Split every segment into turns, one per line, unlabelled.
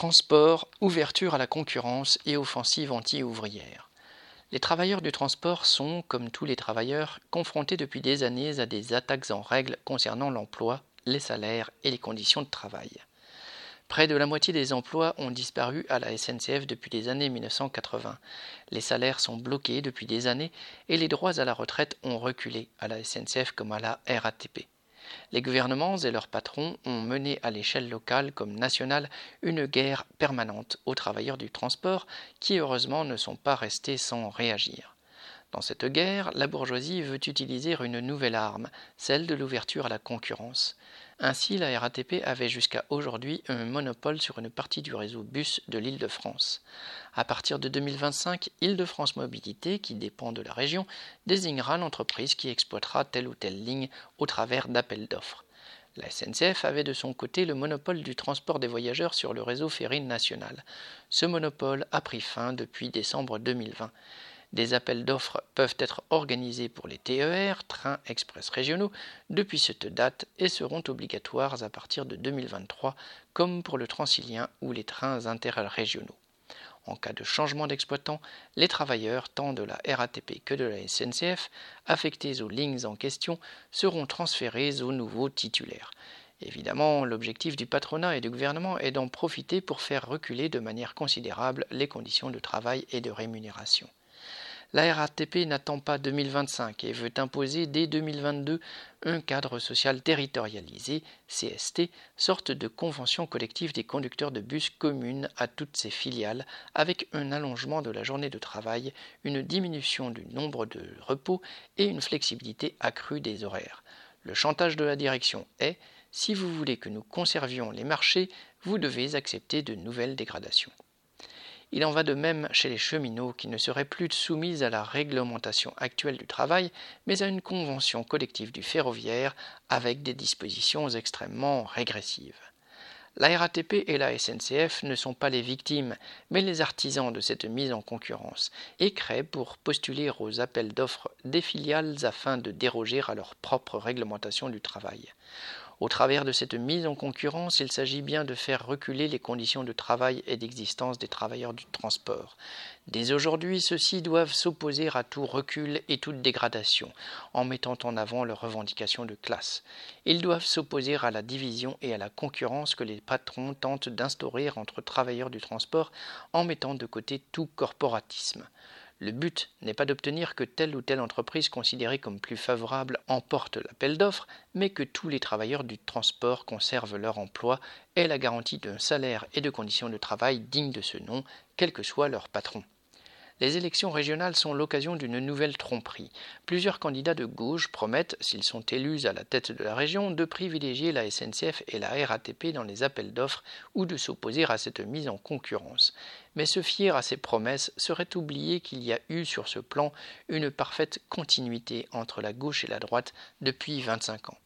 Transport, ouverture à la concurrence et offensive anti-ouvrière. Les travailleurs du transport sont, comme tous les travailleurs, confrontés depuis des années à des attaques en règle concernant l'emploi, les salaires et les conditions de travail. Près de la moitié des emplois ont disparu à la SNCF depuis les années 1980. Les salaires sont bloqués depuis des années et les droits à la retraite ont reculé à la SNCF comme à la RATP. Les gouvernements et leurs patrons ont mené à l'échelle locale comme nationale une guerre permanente aux travailleurs du transport qui heureusement ne sont pas restés sans réagir. Dans cette guerre, la bourgeoisie veut utiliser une nouvelle arme, celle de l'ouverture à la concurrence. Ainsi, la RATP avait jusqu'à aujourd'hui un monopole sur une partie du réseau bus de l'Île-de-France. À partir de 2025, Île-de-France Mobilité, qui dépend de la région, désignera l'entreprise qui exploitera telle ou telle ligne au travers d'appels d'offres. La SNCF avait de son côté le monopole du transport des voyageurs sur le réseau ferry national. Ce monopole a pris fin depuis décembre 2020. Des appels d'offres peuvent être organisés pour les TER, trains express régionaux, depuis cette date et seront obligatoires à partir de 2023, comme pour le Transilien ou les trains interrégionaux. En cas de changement d'exploitant, les travailleurs, tant de la RATP que de la SNCF, affectés aux lignes en question, seront transférés aux nouveaux titulaires. Évidemment, l'objectif du patronat et du gouvernement est d'en profiter pour faire reculer de manière considérable les conditions de travail et de rémunération. La RATP n'attend pas 2025 et veut imposer dès 2022 un cadre social territorialisé, CST, sorte de convention collective des conducteurs de bus commune à toutes ses filiales, avec un allongement de la journée de travail, une diminution du nombre de repos et une flexibilité accrue des horaires. Le chantage de la direction est si vous voulez que nous conservions les marchés, vous devez accepter de nouvelles dégradations. Il en va de même chez les cheminots qui ne seraient plus soumis à la réglementation actuelle du travail, mais à une convention collective du ferroviaire avec des dispositions extrêmement régressives. La RATP et la SNCF ne sont pas les victimes, mais les artisans de cette mise en concurrence, et créent pour postuler aux appels d'offres des filiales afin de déroger à leur propre réglementation du travail. Au travers de cette mise en concurrence, il s'agit bien de faire reculer les conditions de travail et d'existence des travailleurs du transport. Dès aujourd'hui, ceux-ci doivent s'opposer à tout recul et toute dégradation, en mettant en avant leurs revendications de classe. Ils doivent s'opposer à la division et à la concurrence que les patrons tentent d'instaurer entre travailleurs du transport en mettant de côté tout corporatisme. Le but n'est pas d'obtenir que telle ou telle entreprise considérée comme plus favorable emporte l'appel d'offres, mais que tous les travailleurs du transport conservent leur emploi et la garantie d'un salaire et de conditions de travail dignes de ce nom, quel que soit leur patron. Les élections régionales sont l'occasion d'une nouvelle tromperie. Plusieurs candidats de gauche promettent, s'ils sont élus à la tête de la région, de privilégier la SNCF et la RATP dans les appels d'offres ou de s'opposer à cette mise en concurrence. Mais se fier à ces promesses serait oublier qu'il y a eu sur ce plan une parfaite continuité entre la gauche et la droite depuis 25 ans.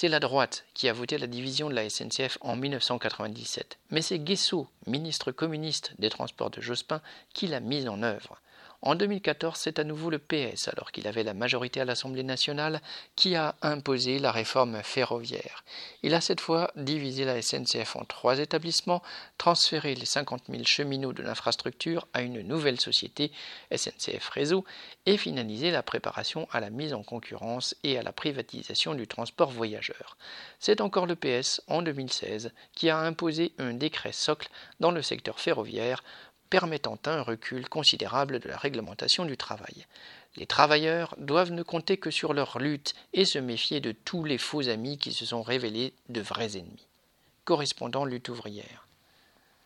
C'est la droite qui a voté la division de la SNCF en 1997, mais c'est Guesso, ministre communiste des Transports de Jospin, qui l'a mise en œuvre. En 2014, c'est à nouveau le PS, alors qu'il avait la majorité à l'Assemblée nationale, qui a imposé la réforme ferroviaire. Il a cette fois divisé la SNCF en trois établissements, transféré les 50 000 cheminots de l'infrastructure à une nouvelle société, SNCF Réseau, et finalisé la préparation à la mise en concurrence et à la privatisation du transport voyageur. C'est encore le PS, en 2016, qui a imposé un décret socle dans le secteur ferroviaire permettant un recul considérable de la réglementation du travail. Les travailleurs doivent ne compter que sur leur lutte et se méfier de tous les faux amis qui se sont révélés de vrais ennemis. Correspondant lutte ouvrière.